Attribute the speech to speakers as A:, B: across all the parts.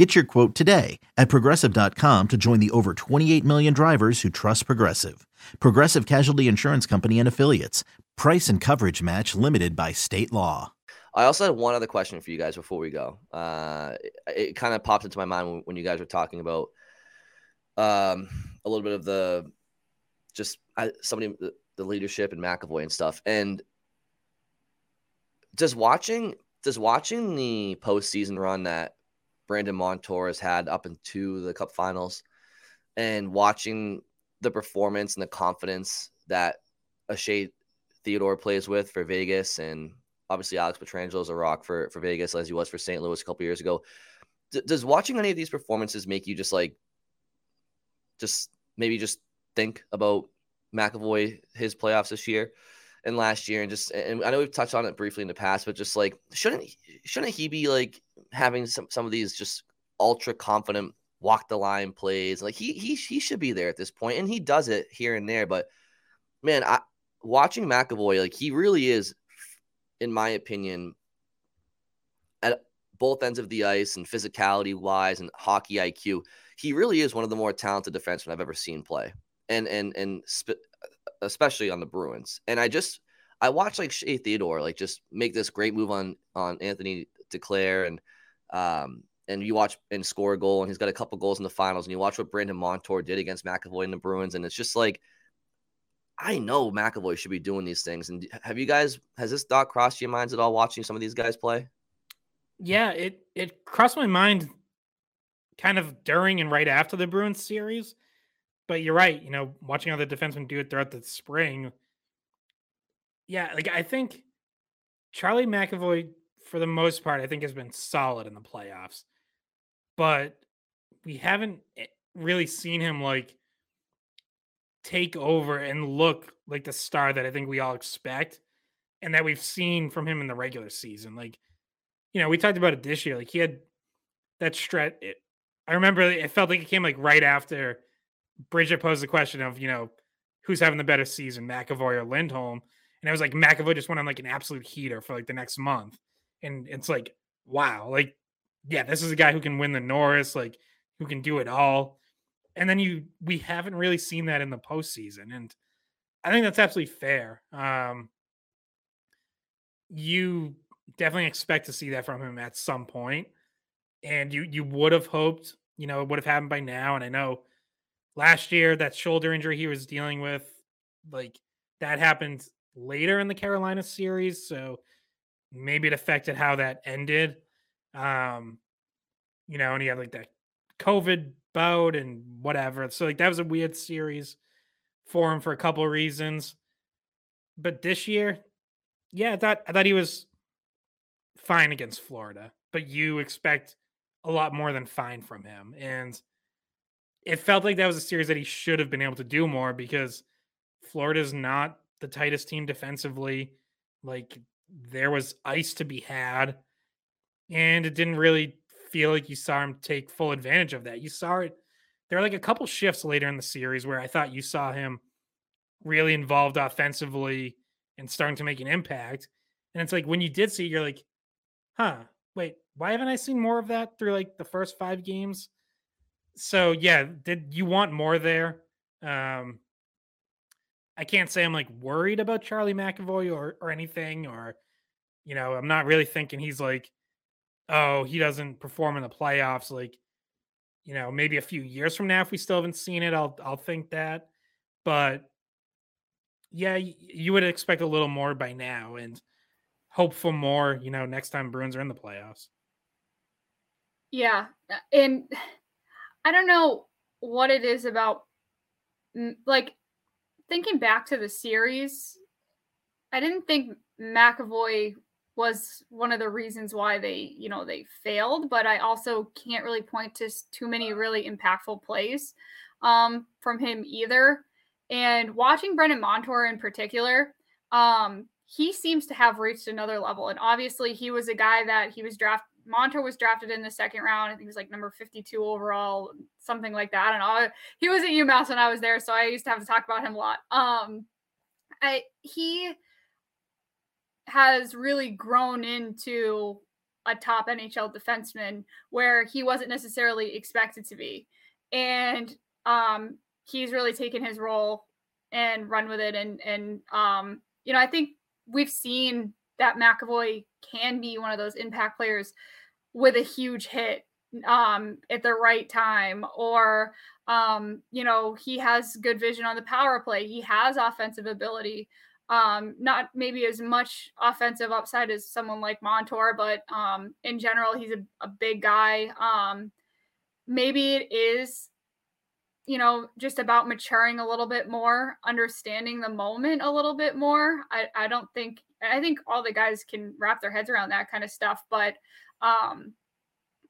A: Get your quote today at progressive.com to join the over 28 million drivers who trust Progressive. Progressive Casualty Insurance Company and Affiliates. Price and coverage match limited by state law.
B: I also had one other question for you guys before we go. Uh, it, it kind of popped into my mind when, when you guys were talking about um, a little bit of the just I, somebody the, the leadership and McAvoy and stuff. And does watching does watching the postseason run that Brandon Montour has had up into the Cup Finals, and watching the performance and the confidence that Shea Theodore plays with for Vegas, and obviously Alex Pietrangelo is a rock for for Vegas as he was for St. Louis a couple years ago. D- does watching any of these performances make you just like, just maybe just think about McAvoy his playoffs this year? And last year and just and I know we've touched on it briefly in the past, but just like shouldn't shouldn't he be like having some some of these just ultra confident walk the line plays? Like he he he should be there at this point, and he does it here and there. But man, I watching McAvoy, like he really is, in my opinion, at both ends of the ice and physicality wise and hockey IQ, he really is one of the more talented defensemen I've ever seen play. And and and sp- especially on the Bruins. And I just I watched like Shea Theodore like just make this great move on on Anthony Duclair and um and you watch and score a goal and he's got a couple goals in the finals and you watch what Brandon Montour did against McAvoy and the Bruins and it's just like I know McAvoy should be doing these things. And have you guys has this thought crossed your minds at all watching some of these guys play?
C: Yeah, it it crossed my mind kind of during and right after the Bruins series but you're right. You know, watching other defensemen do it throughout the spring. Yeah, like I think Charlie McAvoy, for the most part, I think has been solid in the playoffs, but we haven't eh, really seen him like take over and look like the star that I think we all expect and that we've seen from him in the regular season. Like, you know, we talked about it this year. Like he had that stretch. I remember it felt like it came like right after Bridget posed the question of, you know, who's having the better season, McAvoy or Lindholm? And it was like McAvoy just went on like an absolute heater for like the next month. And it's like, wow, like, yeah, this is a guy who can win the Norris, like who can do it all. And then you we haven't really seen that in the postseason. And I think that's absolutely fair. Um you definitely expect to see that from him at some point. And you you would have hoped, you know, it would have happened by now. And I know last year that shoulder injury he was dealing with like that happened later in the carolina series so maybe it affected how that ended um you know and he had like that covid bout and whatever so like that was a weird series for him for a couple of reasons but this year yeah i thought i thought he was fine against florida but you expect a lot more than fine from him and it felt like that was a series that he should have been able to do more because Florida's not the tightest team defensively. Like there was ice to be had, and it didn't really feel like you saw him take full advantage of that. You saw it. There are like a couple shifts later in the series where I thought you saw him really involved offensively and starting to make an impact. And it's like when you did see, you're like, huh, wait, why haven't I seen more of that through like the first five games? So yeah, did you want more there? Um, I can't say I'm like worried about Charlie McAvoy or or anything, or you know, I'm not really thinking he's like, oh, he doesn't perform in the playoffs. Like, you know, maybe a few years from now, if we still haven't seen it, I'll I'll think that. But yeah, you would expect a little more by now, and hope for more. You know, next time Bruins are in the playoffs.
D: Yeah, and I don't know what it is about like thinking back to the series. I didn't think McAvoy was one of the reasons why they, you know, they failed, but I also can't really point to too many really impactful plays um, from him either. And watching Brandon Montour in particular, um, he seems to have reached another level. And obviously, he was a guy that he was drafted. Montour was drafted in the second round. I think he was like number 52 overall, something like that. I don't know. He was at UMass when I was there, so I used to have to talk about him a lot. Um, I he has really grown into a top NHL defenseman where he wasn't necessarily expected to be. And um, he's really taken his role and run with it. And and um, you know, I think we've seen that McAvoy can be one of those impact players with a huge hit um, at the right time, or um, you know, he has good vision on the power play. He has offensive ability. Um, not maybe as much offensive upside as someone like Montour, but um, in general, he's a, a big guy. Um, maybe it is you know, just about maturing a little bit more, understanding the moment a little bit more. I, I don't think I think all the guys can wrap their heads around that kind of stuff. But um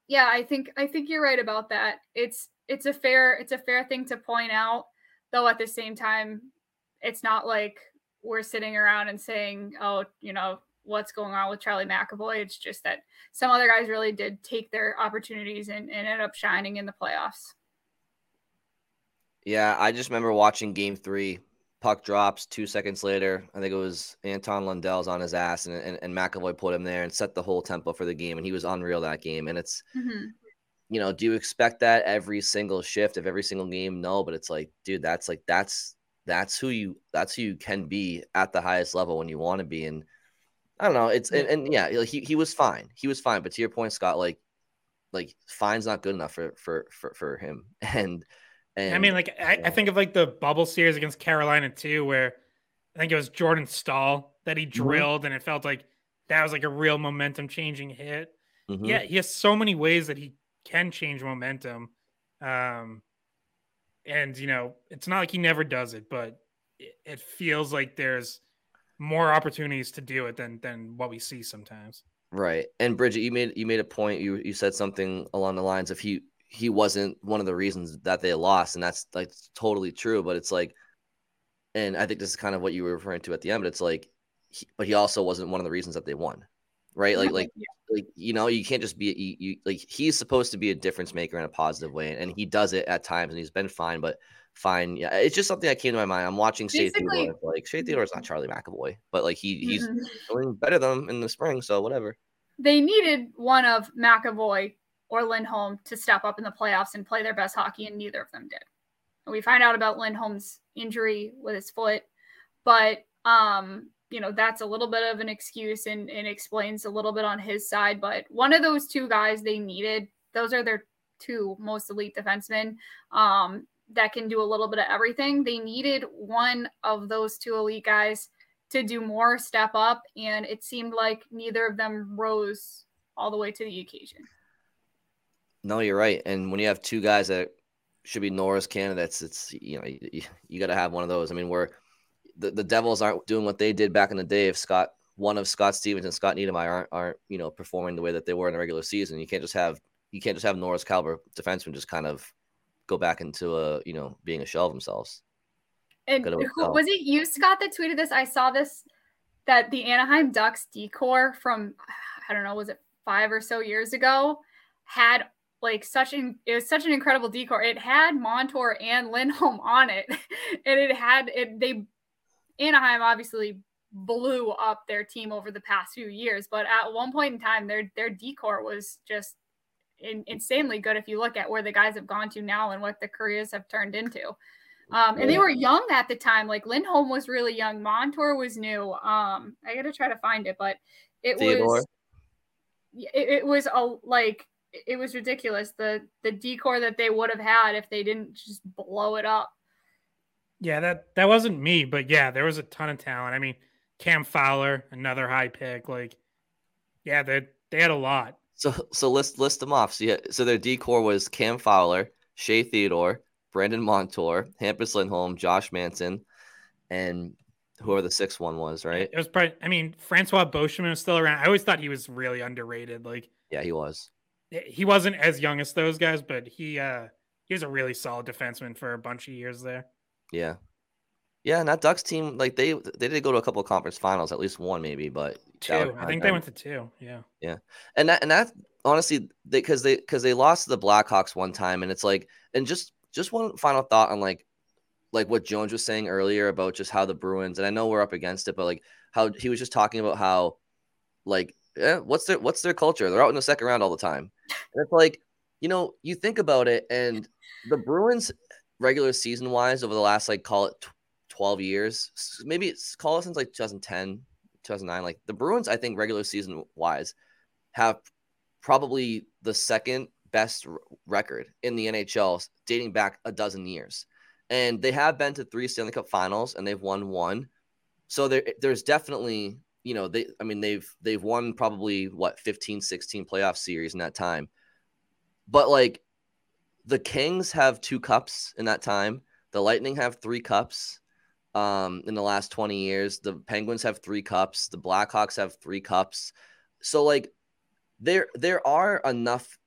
D: yeah, I think I think you're right about that. It's it's a fair it's a fair thing to point out, though at the same time, it's not like we're sitting around and saying, oh, you know, what's going on with Charlie McAvoy. It's just that some other guys really did take their opportunities and, and ended up shining in the playoffs.
B: Yeah, I just remember watching game three. Puck drops two seconds later. I think it was Anton Lundell's on his ass, and, and, and McAvoy put him there and set the whole tempo for the game. And he was unreal that game. And it's, mm-hmm. you know, do you expect that every single shift of every single game? No, but it's like, dude, that's like, that's, that's who you, that's who you can be at the highest level when you want to be. And I don't know. It's, and, and yeah, he, he was fine. He was fine. But to your point, Scott, like, like fine's not good enough for, for, for, for him. And,
C: and, I mean, like I, I, think of like the bubble series against Carolina too, where I think it was Jordan Staal that he mm-hmm. drilled, mm-hmm. and it felt like that was like a real momentum changing hit. Mm-hmm. Yeah, he has so many ways that he can change momentum. Um, and you know, it's not like he never does it, but it, it feels like there's more opportunities to do it than than what we see sometimes.
B: Right. And Bridget, you made you made a point. You you said something along the lines of he he wasn't one of the reasons that they lost, and that's like totally true. But it's like, and I think this is kind of what you were referring to at the end. But it's like, he, but he also wasn't one of the reasons that they won, right? Like, like, yeah. like you know, you can't just be you, you, like he's supposed to be a difference maker in a positive way, and he does it at times, and he's been fine. But fine, yeah, it's just something that came to my mind. I'm watching Shea Theodore, like Shea Theodore is not Charlie McAvoy, but like he he's mm-hmm. doing better than him in the spring, so whatever.
D: They needed one of McAvoy or Lindholm to step up in the playoffs and play their best hockey, and neither of them did. And we find out about Lindholm's injury with his foot, but um, you know that's a little bit of an excuse and, and explains a little bit on his side. But one of those two guys they needed; those are their two most elite defensemen um, that can do a little bit of everything. They needed one of those two elite guys to do more, step up, and it seemed like neither of them rose all the way to the occasion.
B: No, you're right. And when you have two guys that should be Norris candidates, it's you know you, you got to have one of those. I mean, where the, the Devils aren't doing what they did back in the day. If Scott, one of Scott Stevens and Scott Niedermayer aren't aren't you know performing the way that they were in the regular season, you can't just have you can't just have Norris caliber defensemen just kind of go back into a you know being a shell of themselves.
D: And who, was it you, Scott, that tweeted this? I saw this that the Anaheim Ducks D corps from I don't know, was it five or so years ago had like such an it was such an incredible D corps. It had Montour and Lindholm on it, and it had it. They Anaheim obviously blew up their team over the past few years, but at one point in time, their their D corps was just in, insanely good. If you look at where the guys have gone to now and what the careers have turned into. Um, and they were young at the time. Like Lindholm was really young. Montour was new. Um, I got to try to find it, but it Theodore. was it, it was a like it was ridiculous the the D corps that they would have had if they didn't just blow it up.
C: Yeah, that that wasn't me, but yeah, there was a ton of talent. I mean, Cam Fowler, another high pick. Like, yeah, they they had a lot.
B: So so list list them off. So yeah, so their D corps was Cam Fowler, Shea Theodore, Brandon Montour, Hampus Lindholm, Josh Manson, and whoever the sixth one was, right?
C: It was probably. I mean, Francois Beauchemin was still around. I always thought he was really underrated. Like,
B: yeah, he was
C: he wasn't as young as those guys, but he uh he was a really solid defenseman for a bunch of years there.
B: Yeah. Yeah, and that Ducks team, like they they did go to a couple of conference finals, at least one maybe, but
C: two. I think they went to two. Yeah.
B: Yeah, and that and that honestly, because they because they, they lost to the Blackhawks one time, and it's like, and just just one final thought on like like what Jones was saying earlier about just how the Bruins, and I know we're up against it, but like how he was just talking about how like yeah, what's their what's their culture? They're out in the second round all the time. And it's like, you know, you think about it, and the Bruins regular season wise over the last like call it 12 years, maybe it's call it since like 2010, 2009. Like the Bruins, I think regular season wise have probably the second best record in the NHL dating back a dozen years. And they have been to three Stanley Cup finals and they've won one. So there, there's definitely, you know, they, I mean, they've, they've won probably what, 15, 16 playoff series in that time. But like the Kings have two cups in that time. The Lightning have three cups um, in the last 20 years. The Penguins have three cups. The Blackhawks have three cups. So like there there are enough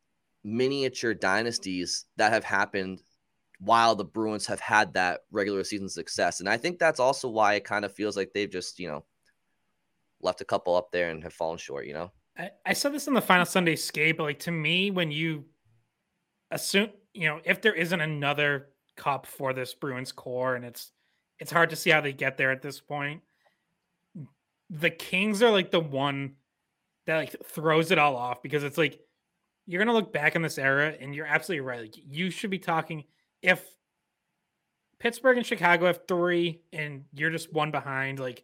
B: miniature dynasties that have happened while the Bruins have had that regular season success. And I think that's also why it kind of feels like they've just, you know, left a couple up there and have fallen short, you know?
C: I, I said this in the final Sunday skate, but like to me, when you assume, you know, if there isn't another cup for this Bruins core and it's it's hard to see how they get there at this point. The Kings are like the one that like throws it all off because it's like you're gonna look back in this era and you're absolutely right. Like you should be talking if Pittsburgh and Chicago have three and you're just one behind, like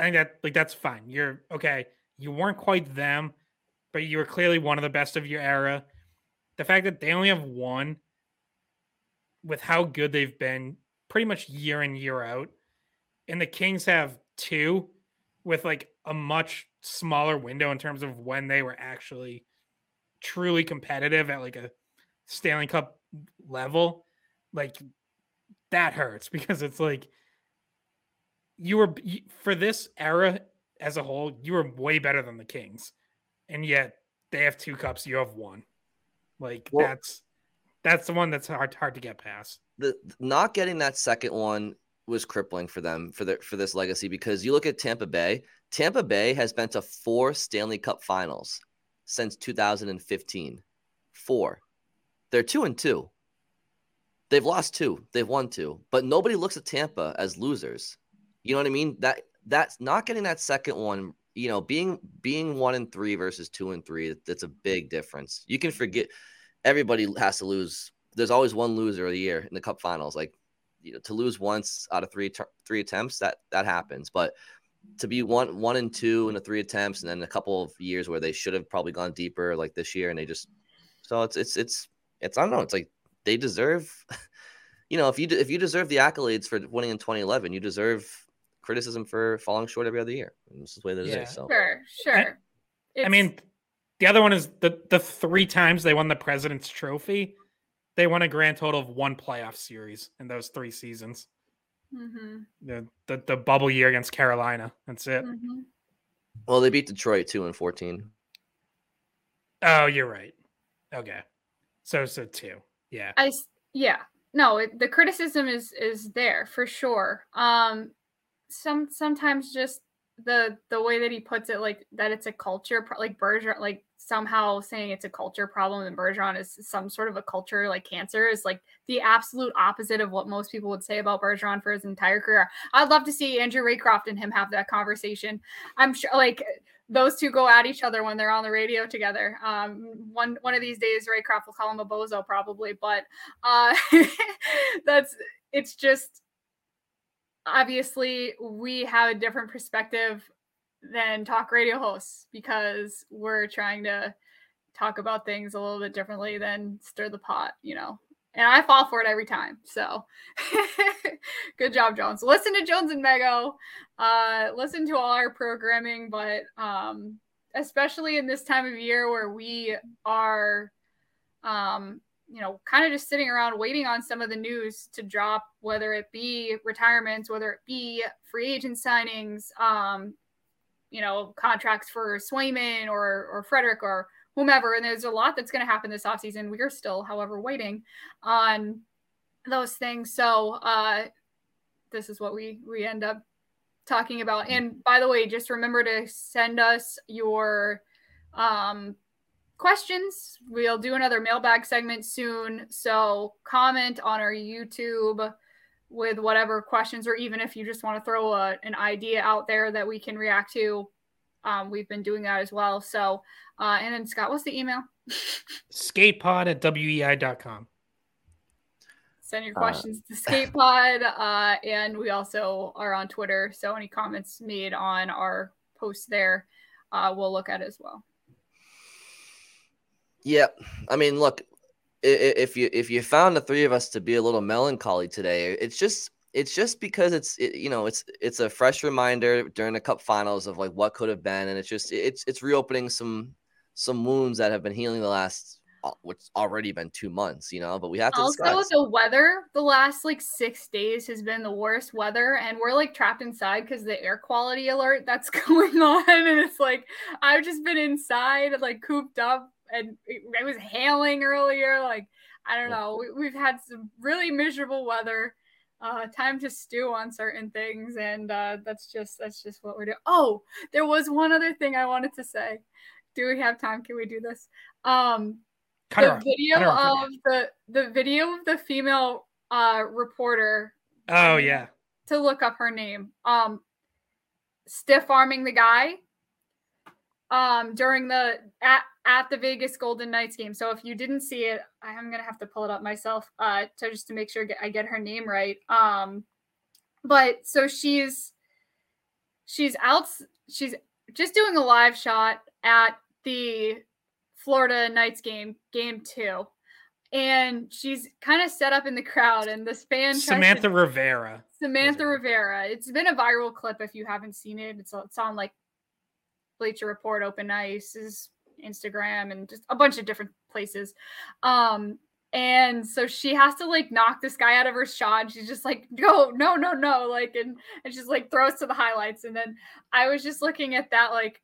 C: I think that like that's fine. You're okay. You weren't quite them, but you were clearly one of the best of your era. The fact that they only have one with how good they've been pretty much year in, year out. And the Kings have two with like a much smaller window in terms of when they were actually truly competitive at like a Stanley Cup level. Like that hurts because it's like you were for this era as a whole, you were way better than the Kings, and yet they have two cups. You have one. Like well, that's that's the one that's hard hard to get past.
B: The not getting that second one was crippling for them for the for this legacy because you look at Tampa Bay. Tampa Bay has been to four Stanley Cup Finals since 2015. Four. They're two and two. They've lost two. They've won two. But nobody looks at Tampa as losers. You know what I mean? That that's not getting that second one. You know, being being one and three versus two and three. That's a big difference. You can forget. Everybody has to lose. There's always one loser of the year in the Cup Finals. Like you know, to lose once out of three three attempts, that that happens. But to be one one and two in the three attempts, and then a couple of years where they should have probably gone deeper, like this year, and they just so it's it's it's it's I don't know. It's like they deserve, you know, if you if you deserve the accolades for winning in 2011, you deserve criticism for falling short every other year. And this is the way that yeah. it is. So
D: sure, sure.
C: I, I mean, the other one is the the three times they won the President's Trophy, they won a grand total of one playoff series in those three seasons. Mm-hmm. The, the the bubble year against Carolina. That's it. Mm-hmm.
B: Well, they beat Detroit two and fourteen.
C: Oh, you're right. Okay, so so two. Yeah.
D: I yeah. No, it, the criticism is is there for sure. Um, some sometimes just the the way that he puts it, like that it's a culture, like Bergeron, like somehow saying it's a culture problem and Bergeron is some sort of a culture like cancer is like the absolute opposite of what most people would say about Bergeron for his entire career. I'd love to see Andrew Raycroft and him have that conversation. I'm sure like those two go at each other when they're on the radio together. Um, one one of these days, Raycroft will call him a bozo probably, but uh, that's it's just obviously we have a different perspective than talk radio hosts because we're trying to talk about things a little bit differently than stir the pot, you know. And I fall for it every time. So good job, Jones. Listen to Jones and Mego. Uh, listen to all our programming, but um, especially in this time of year where we are um, you know, kind of just sitting around waiting on some of the news to drop, whether it be retirements, whether it be free agent signings, um, you know, contracts for Swayman or or Frederic or whomever. And there's a lot that's going to happen this offseason. We are still, however, waiting on those things. So uh, this is what we we end up talking about. And by the way, just remember to send us your um, questions. We'll do another mailbag segment soon. So comment on our YouTube with whatever questions, or even if you just want to throw a, an idea out there that we can react to. Um, we've been doing that as well. So, uh, and then Scott, what's the email?
C: Skatepod at weei.com.
D: Send your uh, questions uh, to Skatepod. Uh, and we also are on Twitter. So any comments made on our posts there, uh, we'll look at as well.
B: Yep. I mean, look, if you if you found the three of us to be a little melancholy today, it's just it's just because it's it, you know it's it's a fresh reminder during the cup finals of like what could have been, and it's just it's it's reopening some some wounds that have been healing the last uh, which already been two months, you know. But we have to
D: also
B: discuss.
D: the weather. The last like six days has been the worst weather, and we're like trapped inside because the air quality alert that's going on, and it's like I've just been inside, like cooped up and it, was hailing earlier. Like I don't know, we, have had some really miserable weather. Uh, time to stew on certain things, and uh, that's just that's just what we're doing. Oh, there was one other thing I wanted to say. Do we have time? Can we do this? Um, the video of the the video of the female uh reporter.
C: Oh yeah.
D: To look up her name. Um, stiff arming the guy um during the at at the Vegas Golden Knights game. So if you didn't see it, I'm gonna have to pull it up myself uh to just to make sure I get her name right. Um but so she's she's out she's just doing a live shot at the Florida Knights game, game two. And she's kind of set up in the crowd, and this fan
C: Samantha to, Rivera.
D: Samantha Rivera. It's been a viral clip if you haven't seen it. It's, it's on like Bleacher Report, Open Ice's Instagram, and just a bunch of different places. Um, and so she has to like knock this guy out of her shot. And she's just like, no, no, no, no. Like, and, and she's like throws to the highlights. And then I was just looking at that, like,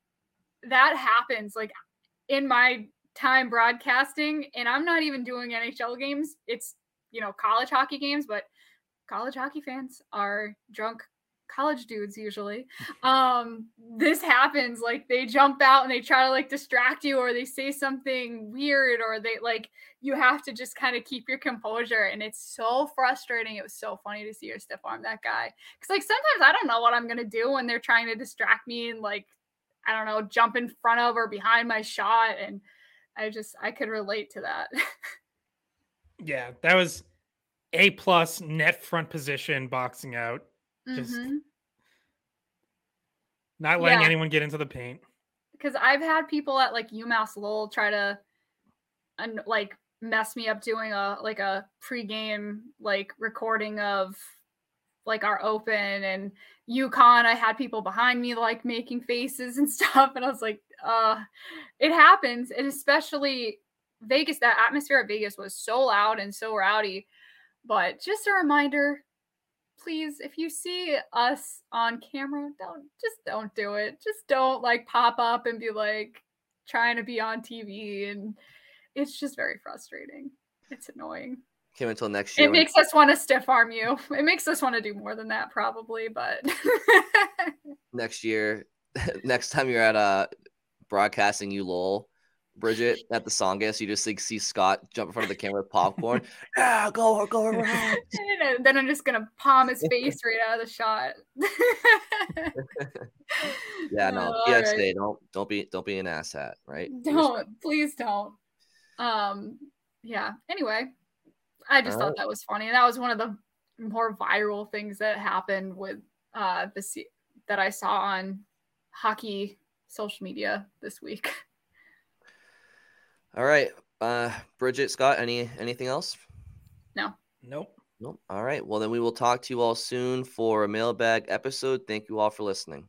D: that happens like in my time broadcasting. And I'm not even doing NHL games. It's, you know, college hockey games, but college hockey fans are drunk college dudes usually. Um this happens like they jump out and they try to like distract you or they say something weird or they like you have to just kind of keep your composure and it's so frustrating. It was so funny to see her stiff arm that guy. Because like sometimes i don't know what i'm gonna do when they're trying to distract me and like i don't know jump in front of or behind my shot and i just i could relate to that.
C: Yeah that was a plus net front position boxing out just mm-hmm. not letting yeah. anyone get into the paint.
D: Because I've had people at like UMass Lowell try to, and like mess me up doing a like a pregame like recording of like our open and UConn. I had people behind me like making faces and stuff, and I was like, uh, it happens, and especially Vegas. That atmosphere at Vegas was so loud and so rowdy. But just a reminder, please, if you see us on camera, don't just don't do it. Just don't like pop up and be like trying to be on TV. And it's just very frustrating. It's annoying.
B: Came until next year.
D: It makes us want to stiff arm you. It makes us want to do more than that, probably, but
B: next year, next time you're at uh broadcasting you lol Bridget at the Tsongas, you just like see Scott jump in front of the camera with popcorn. yeah, go go around.
D: then I'm just gonna palm his face right out of the shot.
B: yeah, no. PSA, right. don't don't be don't be an asshat, right?
D: Don't please don't. Um, yeah. Anyway, I just All thought right. that was funny, that was one of the more viral things that happened with uh the that I saw on hockey social media this week.
B: All right. Uh Bridget, Scott, any anything else?
D: No.
C: Nope.
B: Nope. All right. Well then we will talk to you all soon for a mailbag episode. Thank you all for listening.